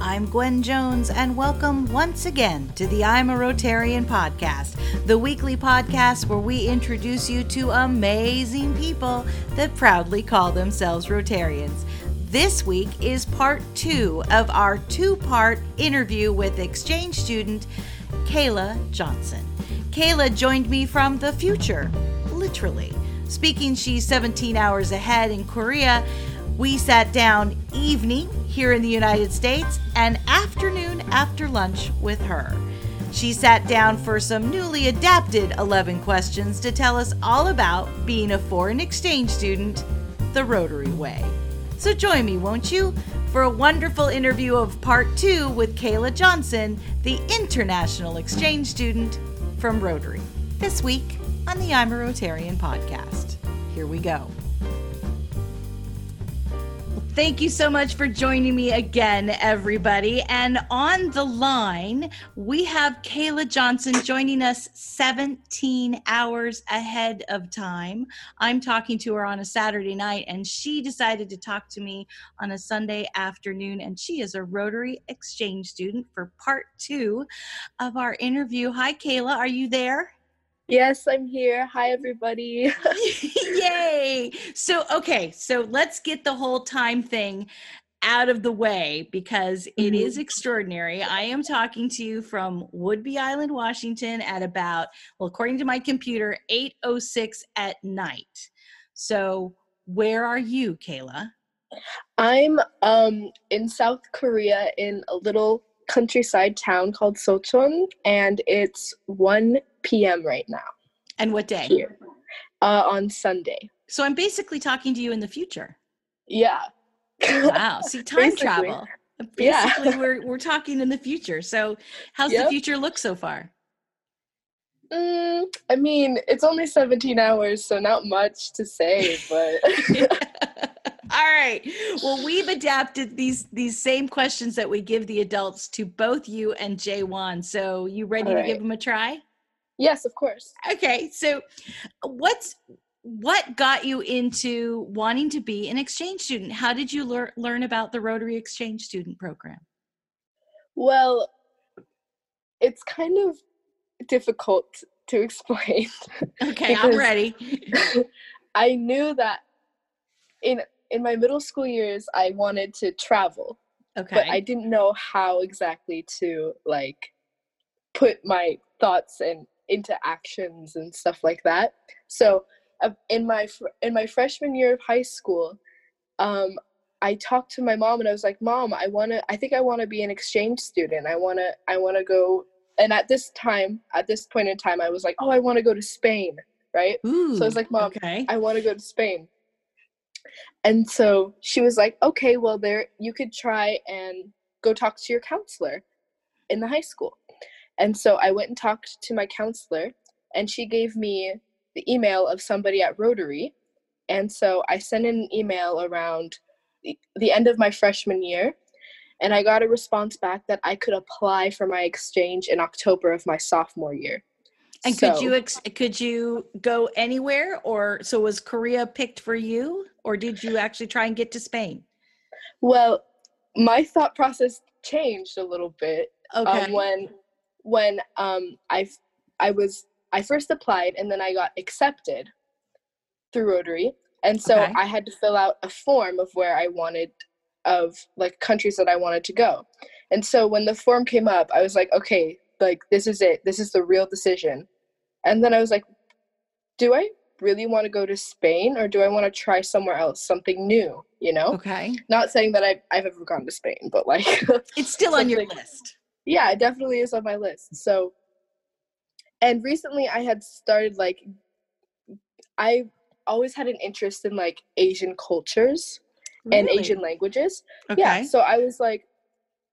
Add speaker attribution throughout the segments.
Speaker 1: I'm Gwen Jones, and welcome once again to the I'm a Rotarian podcast, the weekly podcast where we introduce you to amazing people that proudly call themselves Rotarians. This week is part two of our two part interview with exchange student Kayla Johnson. Kayla joined me from the future, literally. Speaking, she's 17 hours ahead in Korea. We sat down evening here in the United States and afternoon after lunch with her. She sat down for some newly adapted 11 questions to tell us all about being a foreign exchange student the Rotary way. So join me, won't you, for a wonderful interview of part two with Kayla Johnson, the international exchange student from Rotary, this week on the I'm a Rotarian podcast. Here we go. Thank you so much for joining me again, everybody. And on the line, we have Kayla Johnson joining us 17 hours ahead of time. I'm talking to her on a Saturday night, and she decided to talk to me on a Sunday afternoon. And she is a Rotary Exchange student for part two of our interview. Hi, Kayla. Are you there?
Speaker 2: Yes, I'm here. Hi, everybody.
Speaker 1: Yay! So, okay, so let's get the whole time thing out of the way because it
Speaker 2: Mhm.
Speaker 1: is extraordinary. I am talking to you from Whidbey Island, Washington at about, well, according to my computer, 8:06 at night. So, where are you, Kayla?
Speaker 2: I'm um in South Korea in a little countryside town called Sochon, and it's 1 p.m. right now
Speaker 1: And what day?
Speaker 2: here uh, on Sunday.
Speaker 1: So, I'm basically talking to you in the future.
Speaker 2: Yeah.
Speaker 1: Wow. See, time
Speaker 2: Basically.
Speaker 1: travel.
Speaker 2: Yeah.
Speaker 1: We're we're talking in the future. So, how's the future look so far?
Speaker 2: Mm, I mean, it's only 17 hours, so not much to say, but
Speaker 1: right. Well, we've adapted these these same questions that we give the adults to both you and Jaewon. So, you ready
Speaker 2: All
Speaker 1: to give them a try?
Speaker 2: yes, of course.
Speaker 1: Okay. So, what's what got you into wanting to be an exchange student? How did you learn learn about the Rotary Exchange Student Program?
Speaker 2: Well, it's kind of difficult to explain.
Speaker 1: Okay, I'm ready.
Speaker 2: I knew that in in my middle school years I wanted to travel,
Speaker 1: Okay.
Speaker 2: but I didn't know how exactly to like put my thoughts and into actions and stuff like that. So uh, in my fr- in my freshman year of high school, um, I talked to my mom and I was like, "Mom, I want to. I think I want to be an exchange student. I want to. I want to go." And at this time, at this point in time, I was like, "Oh, I want to go to Spain." Right?
Speaker 1: Ooh,
Speaker 2: I was like, "Mom,
Speaker 1: okay.
Speaker 2: I want to go to Spain. And so she was like, okay, well, there, you could try and go talk to your counselor in the high school. And so I went and talked to my counselor, and she gave me the email of somebody at Rotary. And so I sent an email around the, the end of my freshman year, and I got a response back that I could apply for my exchange in October of my sophomore year.
Speaker 1: And could you ex- could you go anywhere, or so was Korea picked for you, or did you actually try and get to Spain?
Speaker 2: Well, my thought process changed a little bit
Speaker 1: Okay.
Speaker 2: um, when when um, I I was I first applied and then I got accepted through Rotary, and so
Speaker 1: Okay.
Speaker 2: I had to fill out a form of where I wanted of like countries that I wanted to go. And so when the form came up, I was like, okay, like this is it. This is the real decision. And then I was like, do I really want to go to Spain or do I want to try somewhere else, something new, you know?
Speaker 1: okay.
Speaker 2: Not saying that I've, I've ever gone to Spain, but like
Speaker 1: It's still on your list.
Speaker 2: yeah it definitely is on my list so and recently i had started like i always had an interest in like asian cultures and asian languages
Speaker 1: Okay.
Speaker 2: yeah so i was like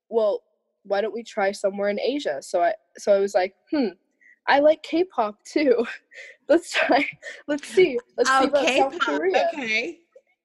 Speaker 2: well why don't we try somewhere in asia so i so i was like hmm i like k-pop too let's try let's see let's see about
Speaker 1: okay.
Speaker 2: south korea
Speaker 1: Okay.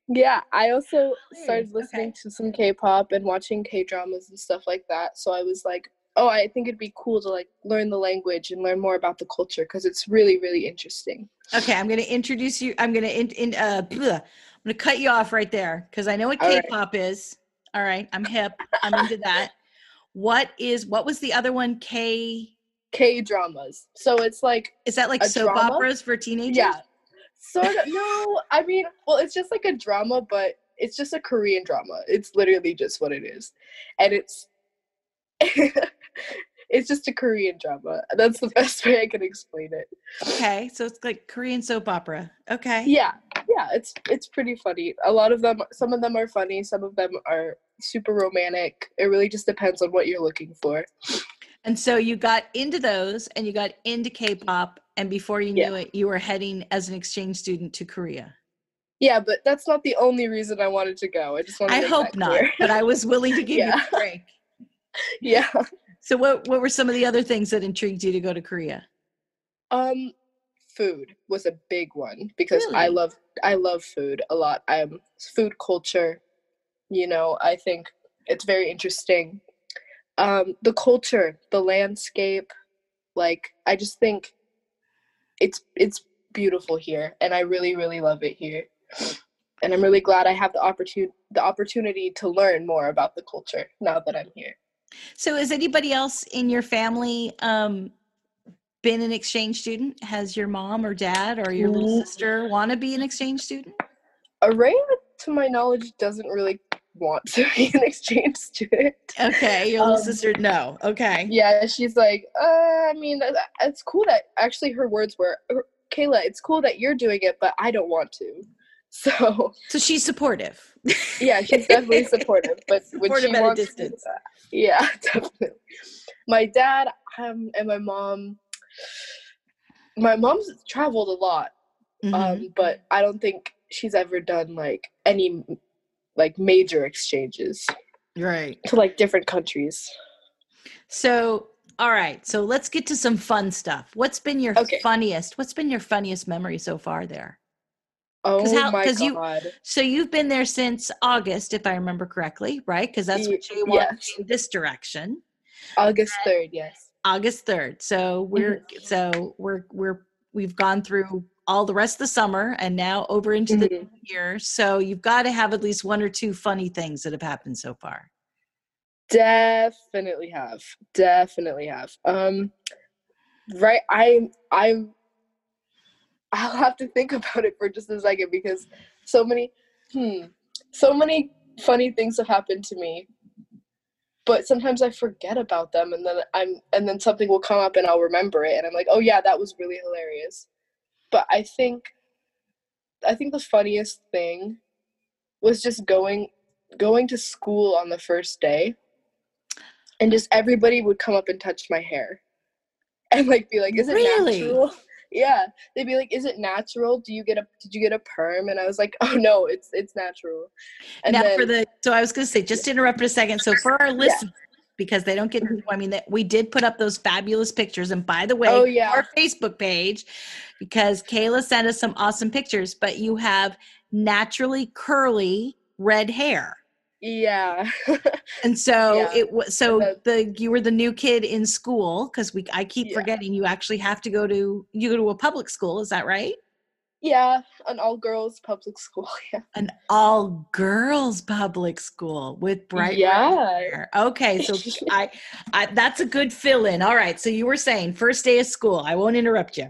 Speaker 2: yeah, I also started listening
Speaker 1: okay.
Speaker 2: to some K-pop and watching K-dramas and stuff like that. So I was like, oh, I think it'd be cool to like learn the language and learn more about the culture because it's really, really interesting.
Speaker 1: Okay. I'm going to introduce you. I'm going to in, in uh, bleh. I'm to cut you off right there because I know what
Speaker 2: All right.
Speaker 1: K-pop is. All right. I'm hip. I'm into that. what is what was the other one? K
Speaker 2: K dramas. So it's like
Speaker 1: is that like soap
Speaker 2: drama?
Speaker 1: operas for teenagers?
Speaker 2: yeah, sort of. no, I mean, well, it's just like a drama, but it's just a Korean drama. It's literally just what it is, and it's it's just a Korean drama. That's the best way I can explain it.
Speaker 1: Okay, so it's like Korean soap opera. Okay.
Speaker 2: Yeah, yeah, it's it's pretty funny. A lot of them, some of them are funny, some of them are super romantic. It really just depends on what you're looking for.
Speaker 1: And so you got into those and you got into K-pop and before you knew
Speaker 2: Yeah.
Speaker 1: it you were heading as an exchange student to Korea.
Speaker 2: Yeah, but that's not the only reason I wanted to go. I just want to
Speaker 1: I hope not, but I was willing to give you
Speaker 2: Yeah.
Speaker 1: a break.
Speaker 2: yeah.
Speaker 1: So what what were some of the other things that intrigued you to go to Korea?
Speaker 2: Um, food was a big one because I love I love food a lot. I'm food culture. You know, I think it's very interesting. Um, the culture, the landscape, like I just think it's it's beautiful here, and I really really love it here. And I'm really glad I have the opportunity the opportunity to learn more about the culture now that I'm here.
Speaker 1: So has anybody else in your family um been an exchange student? Has your mom or dad or your little
Speaker 2: Mm.
Speaker 1: sister want to be an exchange student?
Speaker 2: Array, to my knowledge, doesn't really want to be an exchange student.
Speaker 1: Okay, your little
Speaker 2: Um,
Speaker 1: sister no. Okay.
Speaker 2: Yeah, she's like, uh, I mean, it's cool that actually her words were, "Er, Kayla, it's cool that you're doing it, but I don't want to. So
Speaker 1: So she's supportive.
Speaker 2: yeah, she's definitely supportive, but when
Speaker 1: Supportive
Speaker 2: she
Speaker 1: at a
Speaker 2: wants to-
Speaker 1: distance.
Speaker 2: yeah, definitely. My dad um, and my mom, my mom's traveled a lot,
Speaker 1: Mhm.
Speaker 2: um, but I don't think she's ever done like any like major exchanges
Speaker 1: right.
Speaker 2: to like different countries.
Speaker 1: So, all right. So let's get to some fun stuff. What's been your
Speaker 2: Okay.
Speaker 1: funniest? What's been your funniest memory so far there?
Speaker 2: Oh
Speaker 1: how-
Speaker 2: my
Speaker 1: 'cause you-
Speaker 2: god!
Speaker 1: So you've been there since August, if I remember correctly, right? Because that's
Speaker 2: what
Speaker 1: Jay wants
Speaker 2: yes.
Speaker 1: in this direction.
Speaker 2: August third, yes.
Speaker 1: August 3rd. So we're mm-hmm. so we're we're we've gone through all the rest of the summer and now over into the
Speaker 2: Mhm.
Speaker 1: new year. So you've got to have at least one or two funny things that have happened so far.
Speaker 2: Definitely have. Definitely have. Um right I I'm I'll have to think about it for just a second because so many hmm so many funny things have happened to me. But sometimes I forget about them and then I'm and then something will come up and I'll remember it and I'm like, "Oh yeah, that was really hilarious." But I think I think the funniest thing was just going going to school on the first day and just everybody would come up and touch my hair and like be like is it
Speaker 1: Really?
Speaker 2: natural? Yeah they'd be like is it natural? Do you get a did you get a perm? And i was like oh no it's it's natural. And
Speaker 1: now
Speaker 2: then,
Speaker 1: for the so I was going to say just to interrupt for a second. So for our listeners, because they don't get, mm-hmm. I mean, that we did put up those fabulous pictures. And by the way,
Speaker 2: Oh, yeah.
Speaker 1: our Facebook page, because Kayla sent us some awesome pictures. But you have naturally curly red hair.
Speaker 2: yeah
Speaker 1: And so
Speaker 2: Yeah.
Speaker 1: it was so the you were the new kid in school because we I keep
Speaker 2: Yeah.
Speaker 1: forgetting you actually have to go to you go to a public school, is that right?
Speaker 2: Yeah an all girls public school yeah
Speaker 1: An all girls public school with bright
Speaker 2: Yeah.
Speaker 1: hair. Okay, so I, I that's a good fill in. All right, so you were saying first day of school. I won't interrupt you.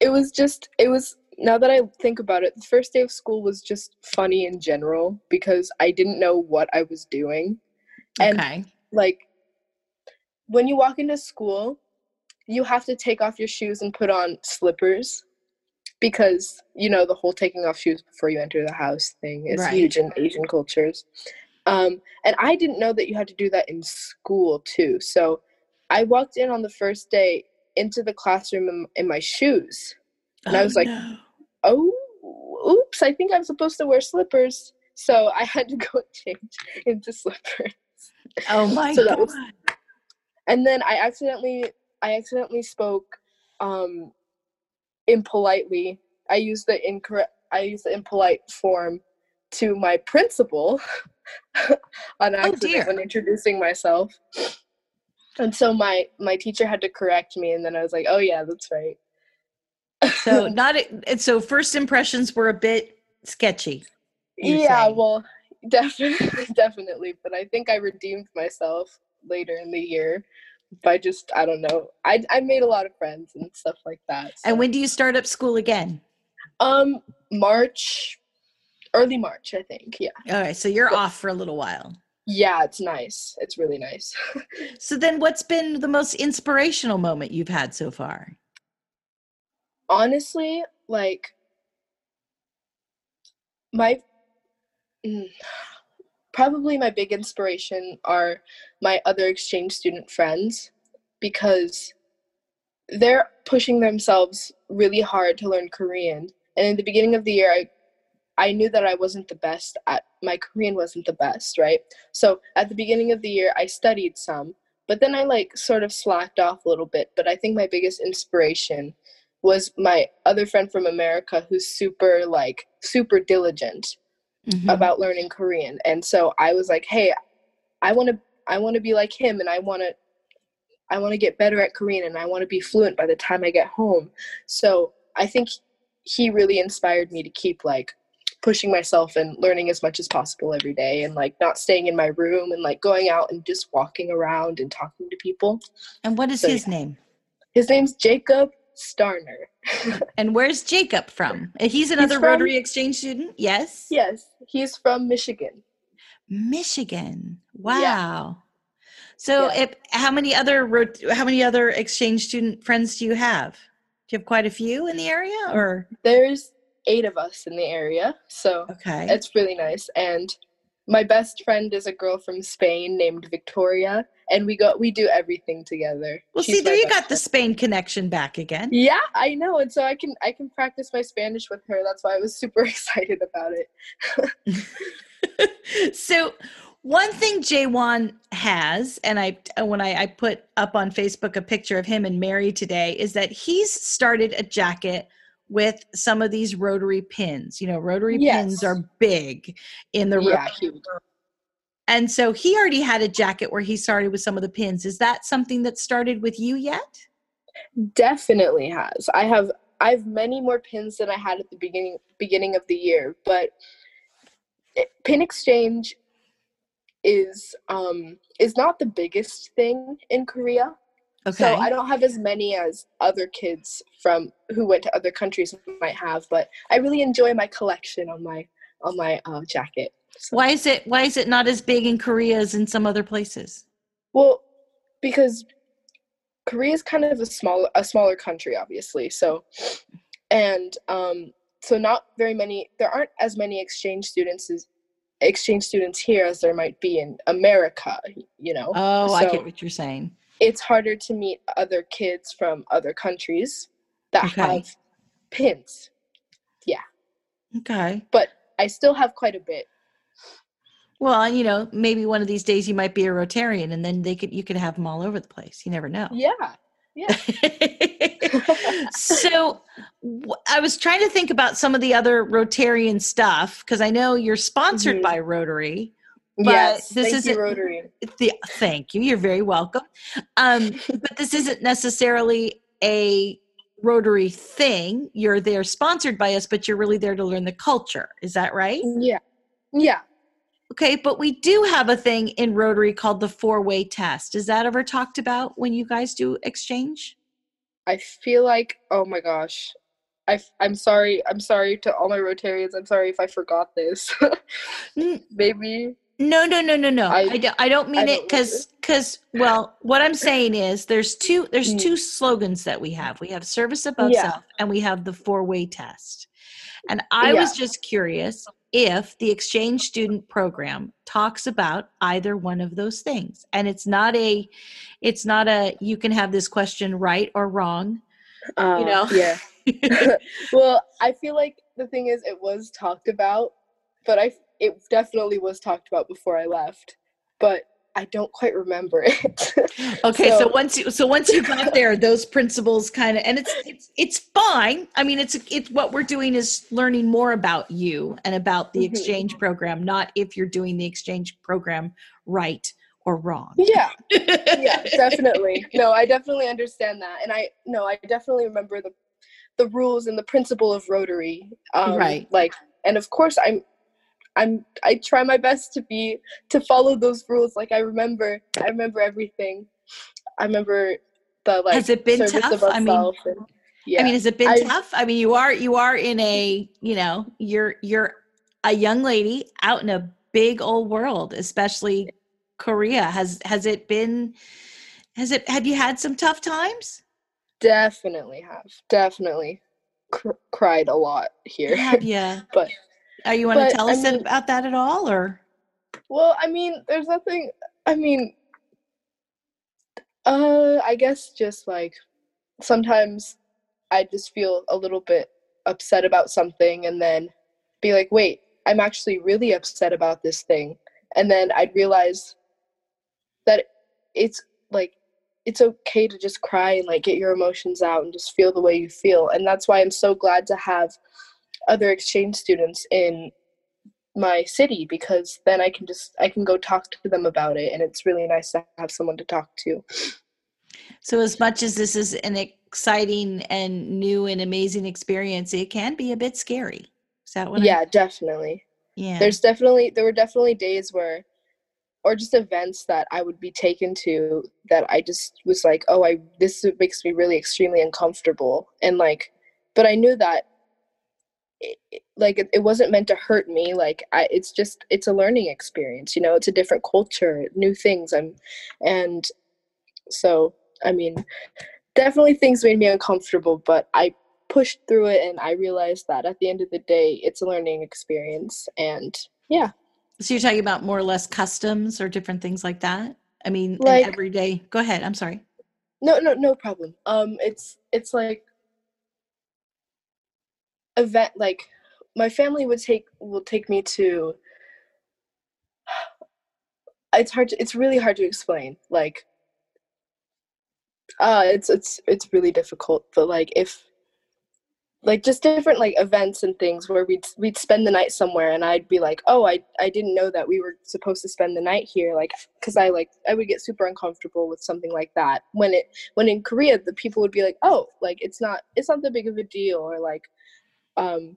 Speaker 2: it was just it was now that i think about it the first day of school was just funny in general because i didn't know what i was doing And-
Speaker 1: okay.
Speaker 2: like when you walk into school you have to take off your shoes and put on slippers because you know the whole taking off shoes before you enter the house thing is
Speaker 1: Right.
Speaker 2: huge in asian cultures um, and i didn't know that you had to do that in school too so i walked in on the first day into the classroom in, in my shoes and I was like,
Speaker 1: no.
Speaker 2: oh oops i think i'm supposed to wear slippers so i had to go change into slippers
Speaker 1: oh my
Speaker 2: so
Speaker 1: god.
Speaker 2: was- and then i accidentally i accidentally spoke um impolitely i use the incorrect i use the impolite form to my principal on oh, accident
Speaker 1: Oh,
Speaker 2: when introducing myself and so my my teacher had to correct me and then i was like oh yeah that's right
Speaker 1: so not so first impressions were a bit sketchy.
Speaker 2: yeah
Speaker 1: saying.
Speaker 2: well definitely definitely but i think i redeemed myself later in the year. I just I don't know. I I made a lot of friends and stuff like that.
Speaker 1: So. And when do you start up school again?
Speaker 2: Um, March, early March, I think. Yeah.
Speaker 1: All right, so you're but, off for a little while.
Speaker 2: Yeah, it's nice. It's really nice.
Speaker 1: so then, what's been the most inspirational moment you've had so far?
Speaker 2: Honestly, like my mm, probably my big inspiration are my other exchange student friends because they're pushing themselves really hard to learn Korean. And in the beginning of the year, I I knew that I wasn't the best at my Korean wasn't the best, right? So at the beginning of the year, I studied some, but then I like sort of slacked off a little bit. But I think my biggest inspiration was my other friend from America who's super like super diligent mm-hmm. about learning Korean. And so I was like, "Hey, I want to I want to be like him and I want to I want to get better at Korean and I want to be fluent by the time I get home." So, I think he really inspired me to keep like pushing myself and learning as much as possible every day and like not staying in my room and like going out and just walking around and talking to people.
Speaker 1: And what is so, his yeah. name?
Speaker 2: His name's Jacob Starner.
Speaker 1: and where's Jacob from? He's another he's from, Rotary Exchange student? Yes.
Speaker 2: Yes, he's from Michigan.
Speaker 1: Michigan. Wow. Yeah. So, yeah. if how many other how many other exchange student friends do you have? Do you have quite a few in the area, or
Speaker 2: there's eight of us in the area, so okay, it's really nice. And my best friend is a girl from Spain named Victoria, and we go we do everything together.
Speaker 1: Well, She's see, there you got friend. the Spain connection back again.
Speaker 2: Yeah, I know, and so I can I can practice my Spanish with her. That's why I was super excited about
Speaker 1: it. so, one thing Jaewon has, and I uh, when I, I put up on Facebook a picture of him and Mary today, is that he's started a jacket with some of these rotary pins. You know, rotary yes. pins are big in the yeah, and so he already had a jacket where he started with some of the pins. Is that something that started with you yet?
Speaker 2: Definitely has. I have I have many more pins than I had at the beginning beginning of the year, but pin exchange is um is not the biggest thing in Korea. Okay. So I don't have as many as other kids from who went to other countries might have, but I really enjoy my collection on my on my uh, jacket.
Speaker 1: So. Why is it why is it not as big in Korea as in some other places?
Speaker 2: Well, because Korea is kind of a small a smaller country, obviously. So, and um, so not very many. There aren't as many exchange students as exchange students here as there might be in America. You know.
Speaker 1: Oh, so, I get what you're saying
Speaker 2: it's harder to meet other kids from other countries that okay. have pins. Yeah.
Speaker 1: Okay.
Speaker 2: But I still have quite a bit.
Speaker 1: Well, you know, maybe one of these days you might be a Rotarian, and then they could you could have them all over the place. You never know.
Speaker 2: Yeah. Yeah.
Speaker 1: so I was trying to think about some of the other Rotarian stuff because I know you're sponsored mm-hmm. by Rotary.
Speaker 2: But yes, this is Rotary.
Speaker 1: The, thank you. You're very welcome. Um, but this isn't necessarily a Rotary thing. You're there sponsored by us, but you're really there to learn the culture. Is that right?
Speaker 2: Yeah. Yeah.
Speaker 1: Okay, but we do have a thing in Rotary called the four way test. Is that ever talked about when you guys do exchange?
Speaker 2: I feel like, oh my gosh. I, I'm sorry. I'm sorry to all my Rotarians. I'm sorry if I forgot this. Maybe
Speaker 1: no, no, no, no, no. I, I, don't, I don't mean I it because because well, what I'm saying is there's two there's mm. two slogans that we have. We have service above yeah. self, and we have the four way test. And I yeah. was just curious if the exchange student program talks about either one of those things. And it's not a it's not a you can have this question right or wrong.
Speaker 2: Uh, you know. Yeah. well, I feel like the thing is it was talked about, but I it definitely was talked about before I left, but I don't quite remember it.
Speaker 1: okay, so, so, once you so once you got there, those principles kind of and it's it's it's fine. I mean, it's it's what we're doing is learning more about you and about the mm-hmm. exchange program, not if you're doing the exchange program right or wrong.
Speaker 2: Yeah. Yeah, definitely. No, I definitely understand that. And I no, I definitely remember the the rules and the principle of Rotary. Um, right. Like and of course I'm I'm I try my best to be to follow those rules. Like I remember I remember everything. I remember the like
Speaker 1: Has it been tough?
Speaker 2: of
Speaker 1: I mean-
Speaker 2: and, yeah.
Speaker 1: I mean, has it been
Speaker 2: I-
Speaker 1: tough? I mean, you are you are in a you know you're you're a young lady out in a big old world, especially Korea. Has has it been? Has it? Have you had some tough times?
Speaker 2: definitely have definitely cr- cried a lot here.
Speaker 1: You?
Speaker 2: But-
Speaker 1: are you want to tell us
Speaker 2: mean-
Speaker 1: about that at all, or
Speaker 2: Well, I mean, there's nothing. I mean, uh, I guess just like sometimes I just feel a little bit upset about something and then be like, wait, I'm actually really upset about this thing. And then I'd realize that it's like, it's okay to just cry and like get your emotions out and just feel the way you feel. And that's why I'm so glad to have other exchange students in my city because then I can just I can go talk to them about it and it's really nice to have someone to talk to.
Speaker 1: so? As much as this is an exciting and new and amazing experience, it can be a bit scary. Is that what? I-
Speaker 2: yeah, definitely.
Speaker 1: yeah.
Speaker 2: There's definitely there were definitely days where or just events that I would be taken to that I just was like, "Oh, I this makes me really extremely uncomfortable." And like but I knew that it, like it, it wasn't meant to hurt me like I, it's just it's a learning experience you know it's a different culture new things i'm and so i mean definitely things made me uncomfortable but i pushed through it and i realized that at the end of the day it's a learning experience and yeah
Speaker 1: So you're talking about more or less customs or different things like that? I mean,
Speaker 2: Like-
Speaker 1: everyday. Go ahead. I'm sorry.
Speaker 2: no no no problem um it's it's like event like my family would take will take me to it's hard to, it's really hard to explain like uh it's it's it's really difficult but like if like just different like events and things where we'd we'd spend the night somewhere and I'd be like oh I I didn't know that we were supposed to spend the night here like cuz I like I would get super uncomfortable with something like that. When it when in Korea the people would be like oh like it's not it's not that big of a deal or like um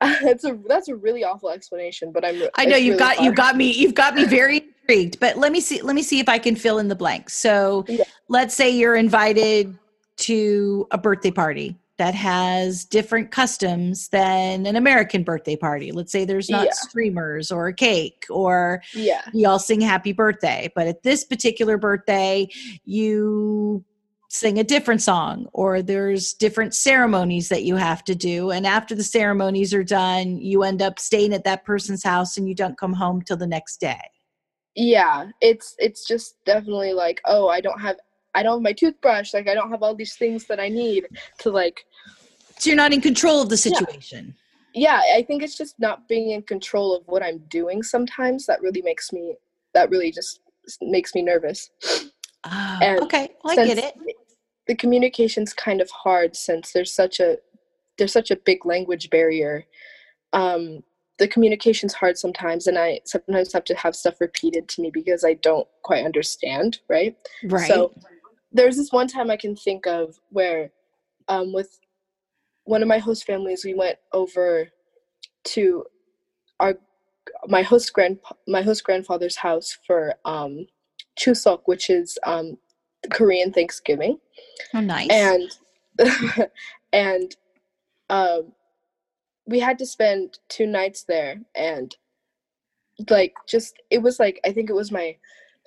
Speaker 2: it's a that's a really awful explanation but I'm
Speaker 1: I know you've
Speaker 2: really
Speaker 1: got you've got me you've got me very intrigued. But let me see let me see if I can fill in the blanks. So
Speaker 2: Yeah.
Speaker 1: let's say you're invited to a birthday party that has different customs than an American birthday party. Let's say there's not
Speaker 2: Yeah.
Speaker 1: streamers or a cake or
Speaker 2: yeah
Speaker 1: we all sing happy birthday but at this particular birthday you sing a different song or there's different ceremonies that you have to do. And after the ceremonies are done you end up staying at that person's house and you don't come home till the next day.
Speaker 2: Yeah it's it's just definitely like oh i don't have i don't have my toothbrush like i don't have all these things that i need to like
Speaker 1: so you're not in control of the situation.
Speaker 2: Yeah i think it's just not being in control of what i'm doing sometimes that really makes me that really just makes me nervous And
Speaker 1: okay. Well, i get it.
Speaker 2: the communication's kind of hard since there's such a there's such a big language barrier um the communication's hard sometimes and i sometimes have to have stuff repeated to me because i don't quite understand right?
Speaker 1: Right.
Speaker 2: So there's this one time I can think of where, um, with one of my host families, we went over to our my host grand my host grandfather's house for um, Chuseok, which is um, Korean Thanksgiving,
Speaker 1: oh nice.
Speaker 2: And and um, we had to spend two nights there, and like just it was like I think it was my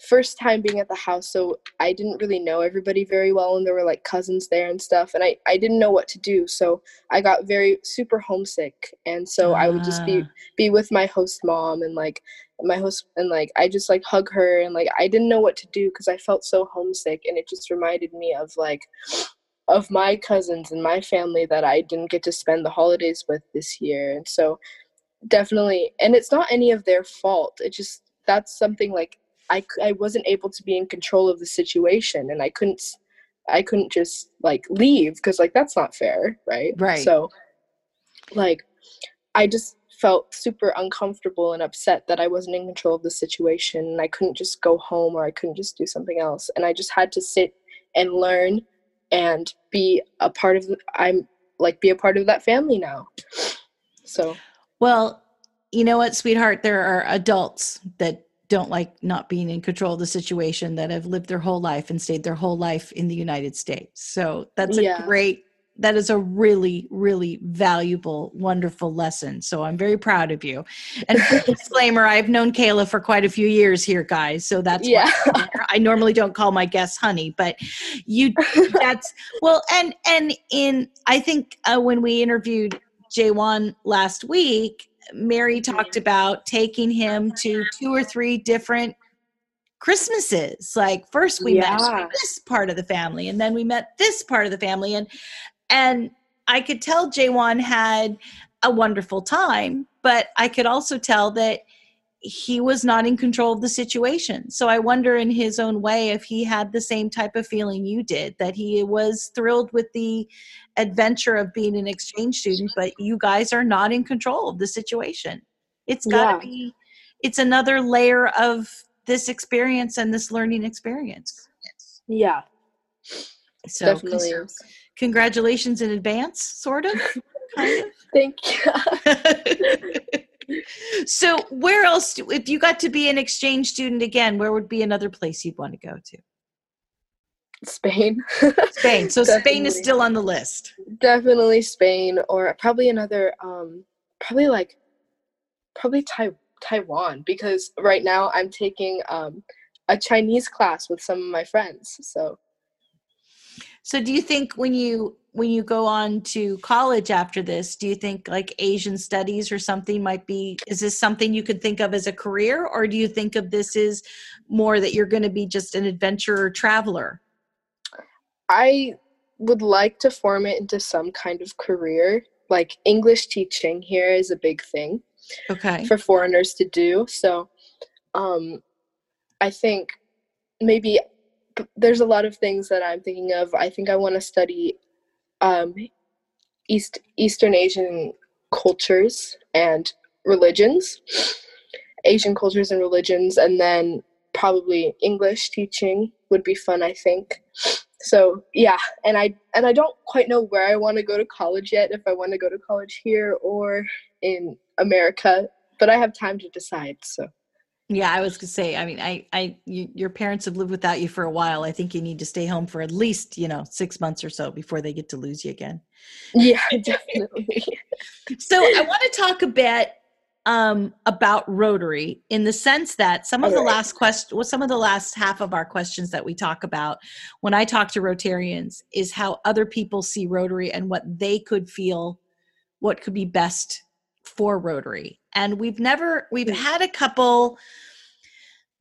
Speaker 2: first time being at the house so i didn't really know everybody very well and there were like cousins there and stuff and i i didn't know what to do so i got very super homesick and so i would just be
Speaker 1: Ah.
Speaker 2: be with my host mom and like my host and like i just like hug her and like i didn't know what to do because i felt so homesick and it just reminded me of like of my cousins and my family that i didn't get to spend the holidays with this year and so definitely and it's not any of their fault it just that's something like I, I wasn't able to be in control of the situation and i couldn't i couldn't just like leave because like that's not fair right
Speaker 1: Right.
Speaker 2: so like i just felt super uncomfortable and upset that i wasn't in control of the situation and i couldn't just go home or i couldn't just do something else and i just had to sit and learn and be a part of the, i'm like be a part of that family now so
Speaker 1: Well, you know what, sweetheart? There are adults that don't like not being in control of the situation that have lived their whole life and stayed their whole life in the United States. So that's a
Speaker 2: Yeah.
Speaker 1: great that is a really really valuable wonderful lesson so i'm very proud of you and disclaimer i've known kayla for quite a few years here guys so that's why
Speaker 2: Yeah.
Speaker 1: i normally don't call my guests honey but you that's well and and in i think uh, when we interviewed Jaewon last week mary talked about taking him to two or three different christmases. Like first we met this part of the family and then we met this part of the family and and i could tell Jaewon had a wonderful time but i could also tell that he was not in control of the situation. So I wonder in his own way if he had the same type of feeling you did that he was thrilled with the adventure of being an exchange student, but you guys are not in control of the situation. It's got to
Speaker 2: Yeah.
Speaker 1: be, it's another layer of this experience and this learning experience.
Speaker 2: Yeah,
Speaker 1: So
Speaker 2: definitely is.
Speaker 1: congratulations in advance, sort of. kind
Speaker 2: Thank you.
Speaker 1: so where else do, if you got to be an exchange student again where would be another place you'd want to go to
Speaker 2: Spain.
Speaker 1: spain so spain is still on the list
Speaker 2: definitely Spain or probably another um probably like probably Tai Taiwan because right now I'm taking um a Chinese class with some of my friends. So
Speaker 1: so do you think when you when you go on to college after this do you think like asian studies or something might be is this something you could think of as a career or do you think of this as more that you're going to be just an adventurer traveler
Speaker 2: I would like to form it into some kind of career. Like English teaching here is a big thing
Speaker 1: okay
Speaker 2: for foreigners to do. So um I think maybe there's a lot of things that I'm thinking of. I think I want to study um East Eastern Asian cultures and religions. Asian cultures and religions and then probably English teaching would be fun, I think. So, yeah, and I and I don't quite know where I want to go to college yet if I want to go to college here or in America, but I have time to decide. So,
Speaker 1: Yeah, I was gonna say. I mean, I, I, you, your parents have lived without you for a while. I think you need to stay home for at least, you know, six months or so before they get to lose you again.
Speaker 2: yeah, definitely.
Speaker 1: So I want to talk a bit um, about Rotary in the sense that some of the last question, well, some of the last half of our questions that we talk about when I talk to Rotarians is how other people see Rotary and what they could feel, what could be best for Rotary. And we've never, we've had a couple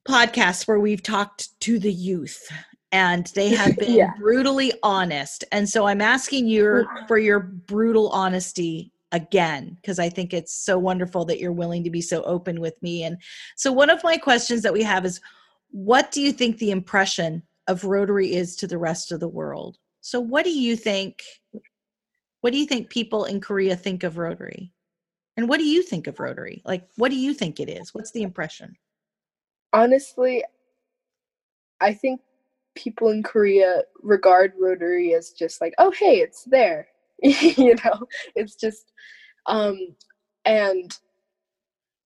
Speaker 1: podcasts where we've talked to the youth and they have been
Speaker 2: Yeah.
Speaker 1: brutally honest. And so i'm asking you for your brutal honesty again because i think it's so wonderful that you're willing to be so open with me. And so one of my questions that we have is what do you think the impression of rotary is to the rest of the world? So what do you think what do you think people in korea think of rotary and what do you think of rotary? Like what do you think it is? What's the impression?
Speaker 2: Honestly, I think people in Korea regard Rotary as just like, oh, hey, it's there. you know, it's just, um, and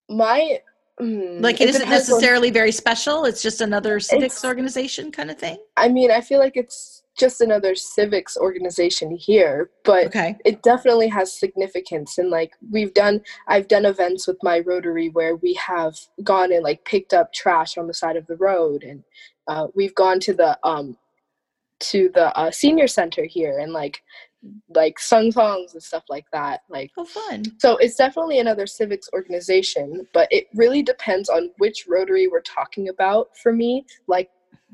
Speaker 2: my, mm,
Speaker 1: like it isn't
Speaker 2: depends on-
Speaker 1: necessarily very special it's just another civics organization kind of thing
Speaker 2: I mean, I feel like it's just another civics organization here, but
Speaker 1: okay
Speaker 2: it definitely has significance. And like we've done, I've done events with my Rotary where we have gone and like picked up trash on the side of the road, and uh, we've gone to the um to the uh, senior center here and like like sung songs and stuff like that. Like
Speaker 1: oh fun
Speaker 2: so it's definitely another civics organization, but it really depends on which Rotary we're talking about for me, like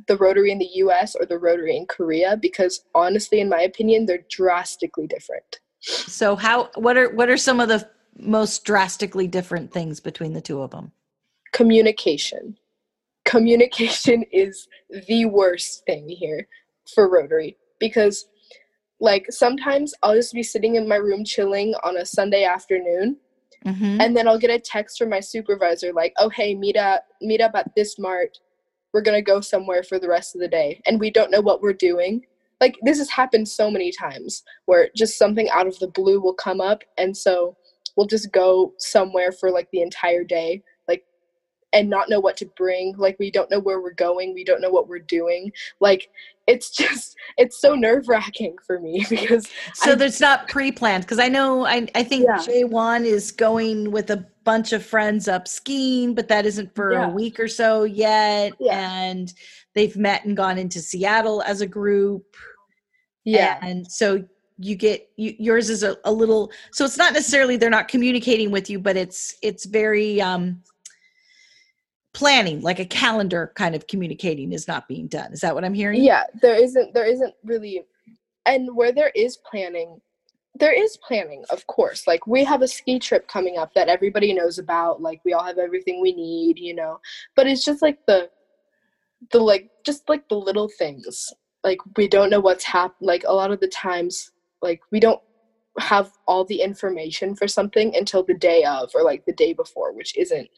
Speaker 2: the Rotary in the US or the Rotary in Korea, because honestly, in my opinion, they're drastically different.
Speaker 1: so how what are what are some of the most drastically different things between the two of them
Speaker 2: Communication. Communication is the worst thing here for Rotary because, like, sometimes I'll just be sitting in my room chilling on a Sunday afternoon
Speaker 1: mm-hmm.
Speaker 2: and then I'll get a text from my supervisor like, "Oh hey, meet up meet up at this mart. We're gonna go somewhere for the rest of the day," and we don't know what we're doing. Like this has happened so many times where just something out of the blue will come up, and so we'll just go somewhere for like the entire day and not know what to bring like we don't know where we're going we don't know what we're doing like it's just it's so nerve-wracking for me because
Speaker 1: So
Speaker 2: I-
Speaker 1: there's not pre-planned because I know I I think
Speaker 2: Yeah.
Speaker 1: Jaewon is going with a bunch of friends up skiing, but that isn't for
Speaker 2: Yeah.
Speaker 1: a week or so yet.
Speaker 2: Yeah.
Speaker 1: And they've met and gone into Seattle as a group.
Speaker 2: yeah
Speaker 1: And so you get you, yours is a, a little so it's not necessarily they're not communicating with you, but it's it's very um planning, like a calendar kind of communicating is not being done. Is that what I'm hearing?
Speaker 2: yeah there isn't there isn't really and where there is planning there is planning of course like we have a ski trip coming up that everybody knows about like we all have everything we need you know but it's just like the the like just like the little things like we don't know what's happened like a lot of the times like we don't have all the information for something until the day of or like the day before which isn't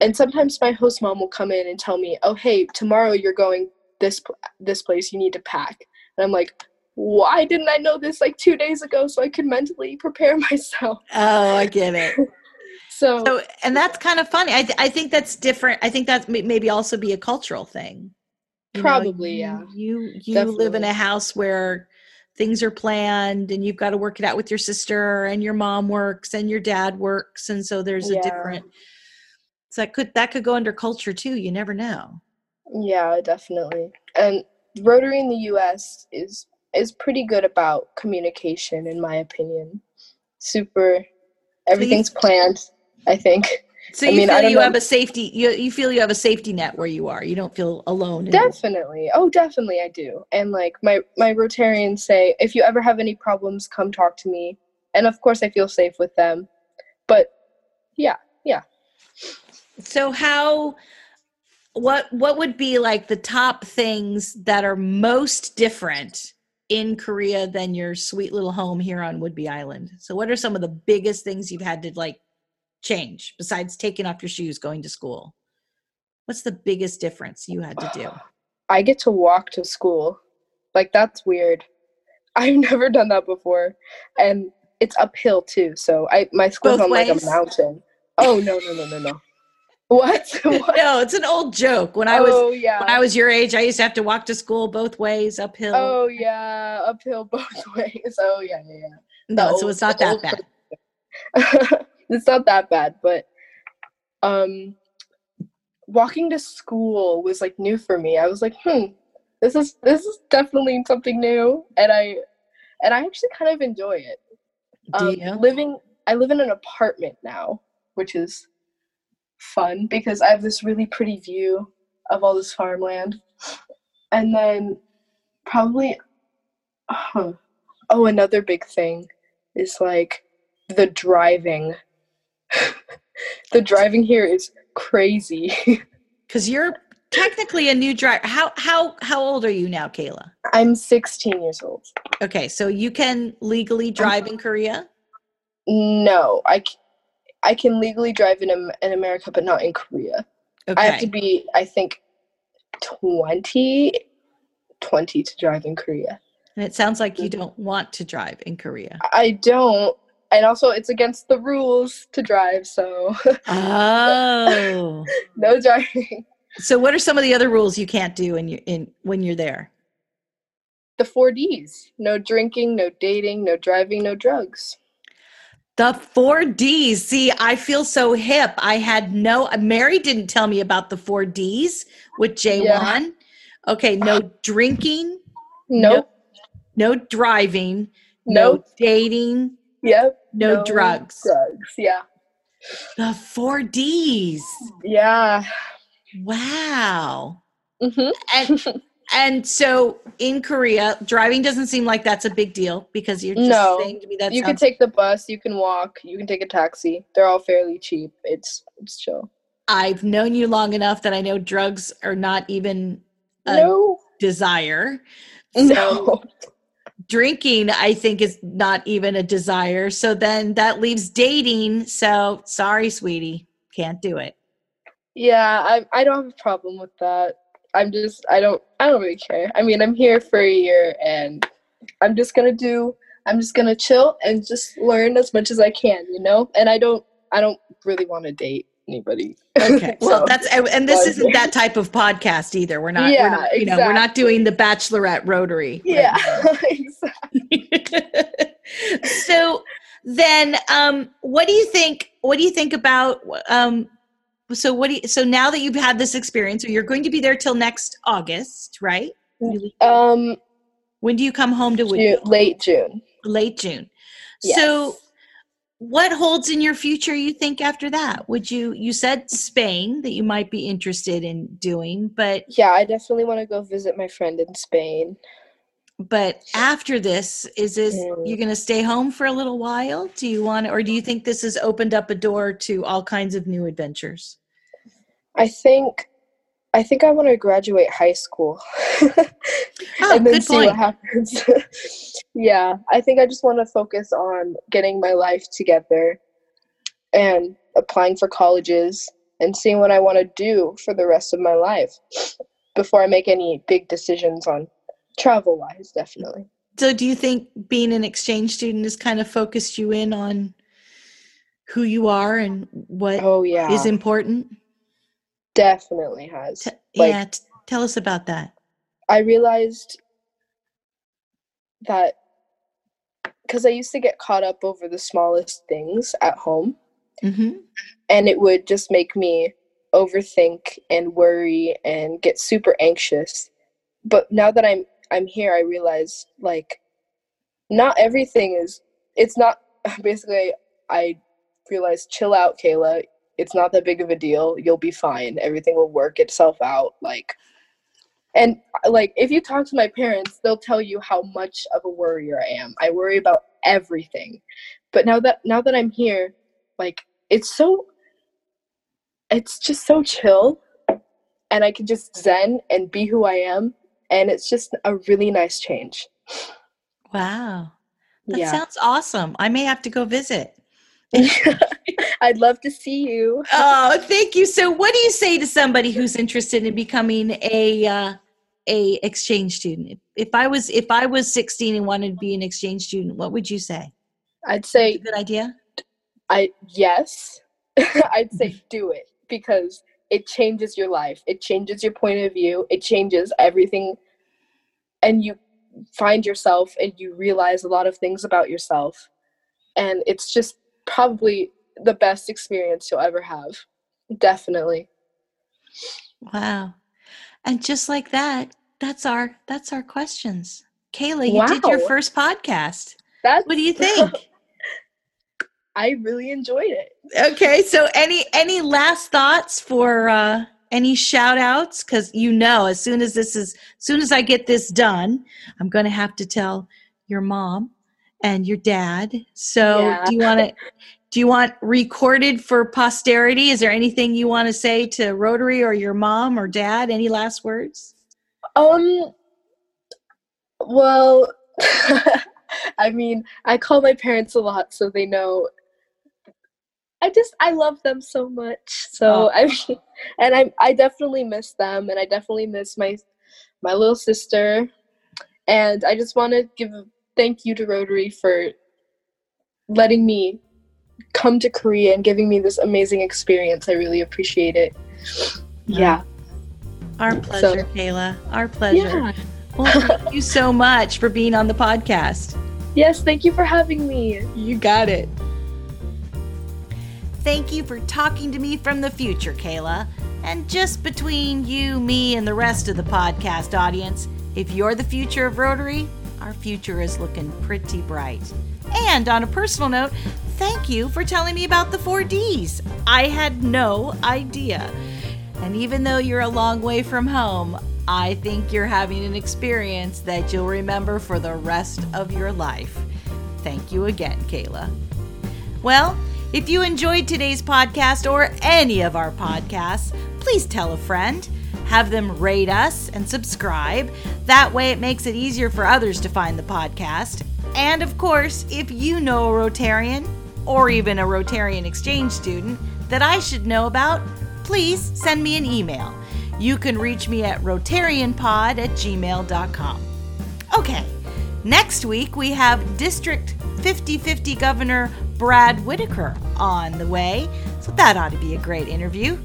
Speaker 2: and sometimes my host mom will come in and tell me oh hey tomorrow you're going this this place you need to pack and i'm like why didn't i know this like two days ago so i could mentally prepare myself
Speaker 1: Oh, I get it.
Speaker 2: so,
Speaker 1: So, and that's kind of funny. I, th- I think that's different. I think that may maybe also be a cultural thing. You know,
Speaker 2: Probably,
Speaker 1: you-
Speaker 2: yeah.
Speaker 1: You you live in a house where things are planned, and you've got to work it out with your sister, and your mom works, and your dad works, and so there's a different. So that could that could go under culture too. You never know.
Speaker 2: yeah definitely and rotary in the us is is pretty good about communication in my opinion super everything's planned i think
Speaker 1: So
Speaker 2: I
Speaker 1: you
Speaker 2: mean,
Speaker 1: feel you
Speaker 2: know.
Speaker 1: have a safety. You you feel you have a safety net where you are. You don't feel alone. in-
Speaker 2: definitely oh definitely i do and like my my rotarians say if you ever have any problems come talk to me and of course i feel safe with them but yeah
Speaker 1: So how what what would be like the top things that are most different in Korea than your sweet little home here on Whidbey Island? So what are some of the biggest things you've had to like change besides taking off your shoes going to school? What's the biggest difference you had to do?
Speaker 2: i get to walk to school like that's weird i've never done that before and it's uphill too so i my school's
Speaker 1: Both
Speaker 2: on like a mountain oh no no no no no what, what?
Speaker 1: no, it's an old joke. When I was
Speaker 2: oh yeah
Speaker 1: when I was your age, I used to have to walk to school both ways uphill.
Speaker 2: oh yeah uphill both ways oh yeah yeah yeah
Speaker 1: no,
Speaker 2: the
Speaker 1: so it's not that bad.
Speaker 2: it's not that bad, but um walking to school was like new for me. I was like, hmm, this is this is definitely something new and I and I actually kind of enjoy it.
Speaker 1: Do
Speaker 2: Um,
Speaker 1: you?
Speaker 2: living I live in an apartment now, which is fun because I have this really pretty view of all this farmland. And then probably huh, oh another big thing is like the driving. the driving here is crazy.
Speaker 1: Because you're technically a new driver. How how how old are you now, Kayla?
Speaker 2: I'm 16 years old.
Speaker 1: Okay, so you can legally drive in Korea.
Speaker 2: No, I, I can legally drive in, in America, but not in Korea.
Speaker 1: Okay,
Speaker 2: I have to be, I think, 20, 20 to drive in Korea.
Speaker 1: and it sounds like you mm-hmm. don't want to drive in Korea.
Speaker 2: I don't. And also, it's against the rules to drive, so
Speaker 1: Oh,
Speaker 2: no driving.
Speaker 1: so what are some of the other rules you can't do in in when you're there?
Speaker 2: The four Ds no drinking, no dating, no driving, no drugs.
Speaker 1: The four Ds. See, I feel so hip. I had no. Mary didn't tell me about the four Ds with Jaewon. Okay, no drinking,
Speaker 2: Nope.
Speaker 1: no driving,
Speaker 2: No.
Speaker 1: no dating,
Speaker 2: Yep.
Speaker 1: no, drugs.
Speaker 2: Drugs. Yeah.
Speaker 1: The four Ds.
Speaker 2: Yeah.
Speaker 1: Wow.
Speaker 2: Mm-hmm.
Speaker 1: And and so in Korea, driving doesn't seem like that's a big deal because you're just
Speaker 2: No.
Speaker 1: saying to me that
Speaker 2: you can take the bus, you can walk, you can take a taxi. They're all fairly cheap. It's it's chill.
Speaker 1: I've known you long enough that I know drugs are not even a
Speaker 2: no.
Speaker 1: desire. So
Speaker 2: No.
Speaker 1: drinking, I think, is not even a desire. So then that leaves dating. So sorry, sweetie, can't do it.
Speaker 2: Yeah, I I don't have a problem with that. I'm just I don't I don't really care. I mean, I'm here for a year and I'm just gonna do I'm just gonna chill and just learn as much as I can, you know. And I don't I don't really want to date anybody.
Speaker 1: Okay, so that's and this isn't that type of podcast either. We're not.
Speaker 2: Yeah,
Speaker 1: we're not, you know, we're not doing the Bachelorette Rotary.
Speaker 2: Yeah, exactly.
Speaker 1: so then um what do you think what do you think about um so what do you so now that you've had this experience so you're going to be there till next august right
Speaker 2: Um,
Speaker 1: when do you come home to
Speaker 2: Ju-
Speaker 1: Woodville?
Speaker 2: late June.
Speaker 1: late june
Speaker 2: Yes.
Speaker 1: so what holds in your future you think after that would you you said spain that you might be interested in doing but
Speaker 2: Yeah, I definitely want to go visit my friend in Spain.
Speaker 1: but after this is this
Speaker 2: Mm.
Speaker 1: you're going to stay home for a little while do you want or do you think this has opened up a door to all kinds of new adventures
Speaker 2: I think I think I want to graduate high school.
Speaker 1: Oh,
Speaker 2: and then
Speaker 1: good
Speaker 2: see
Speaker 1: point.
Speaker 2: what happens. yeah, I think I just want to focus on getting my life together and applying for colleges and seeing what I want to do for the rest of my life before I make any big decisions on travel wise, definitely.
Speaker 1: So, do you think being an exchange student has kind of focused you in on who you are and what
Speaker 2: Oh, yeah.
Speaker 1: is important?
Speaker 2: Definitely has.
Speaker 1: T-
Speaker 2: Like-
Speaker 1: yeah, t- tell us about that.
Speaker 2: I realized that because I used to get caught up over the smallest things at home,
Speaker 1: hmm
Speaker 2: and it would just make me overthink and worry and get super anxious. But now that I'm I'm here, I realize like not everything is. It's not basically. I realized, chill out, Kayla. It's not that big of a deal. You'll be fine. Everything will work itself out. Like, and uh, like if you talk to my parents, they'll tell you how much of a worrier I am. I worry about everything. But now that now that I'm here, like it's so it's just so chill and I can just zen and be who I am and it's just a really nice change.
Speaker 1: Wow, that
Speaker 2: yeah.
Speaker 1: sounds awesome. I may have to go visit.
Speaker 2: I'd love to see you.
Speaker 1: Oh, thank you. So, what do you say to somebody who's interested in becoming a uh, a exchange student? If, if I was if I was 16 and wanted to be an exchange student, what would you say?
Speaker 2: I'd say
Speaker 1: Good idea.
Speaker 2: I yes. I'd say do it because it changes your life. It changes your point of view. It changes everything and you find yourself and you realize a lot of things about yourself. And it's just probably the best experience you'll ever have. Definitely.
Speaker 1: Wow. And just like that, that's our that's our questions. Kayla, you did your first podcast.
Speaker 2: That's
Speaker 1: What do you think?
Speaker 2: I really enjoyed it.
Speaker 1: okay, so any any last thoughts for uh any shout outs cuz you know as soon as this is as soon as I get this done, I'm going to have to tell your mom and your dad. So
Speaker 2: Yeah.
Speaker 1: do you want to do you want recorded for posterity? Is there anything you want to say to Rotary or your mom or dad? Any last words?
Speaker 2: Um. Well, I mean, I call my parents a lot, so they know. I just I love them so much. So
Speaker 1: Oh.
Speaker 2: I mean, and I I definitely miss them, and I definitely miss my my little sister, and I just want to give thank you to Rotary for letting me come to Korea and giving me this amazing experience. I really appreciate it. Yeah.
Speaker 1: Our pleasure, Kayla. Our pleasure.
Speaker 2: Yeah.
Speaker 1: Well, thank you so much for being on the podcast.
Speaker 2: Yes. Thank you for having me.
Speaker 1: You got it. Thank you for talking to me from the future, Kayla. And just between you, me, and the rest of the podcast audience, if you're the future of Rotary, our future is looking pretty bright. And on a personal note, thank you for telling me about the 4Ds. I had no idea. And even though you're a long way from home, I think you're having an experience that you'll remember for the rest of your life. Thank you again, Kayla. Well, if you enjoyed today's podcast or any of our podcasts, please tell a friend. Have them rate us and subscribe. That way, it makes it easier for others to find the podcast. And of course, if you know a Rotarian or even a Rotarian exchange student that I should know about, please send me an email. You can reach me at rotarianpod at gmail.com. Okay, Next week, we have District 50 50 Governor Brad Whitaker on the way, so that ought to be a great interview.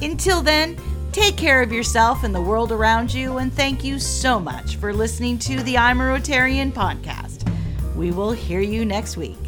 Speaker 1: Until then, take care of yourself and the world around you, and thank you so much for listening to the I'm a Rotarian podcast. We will hear you next week.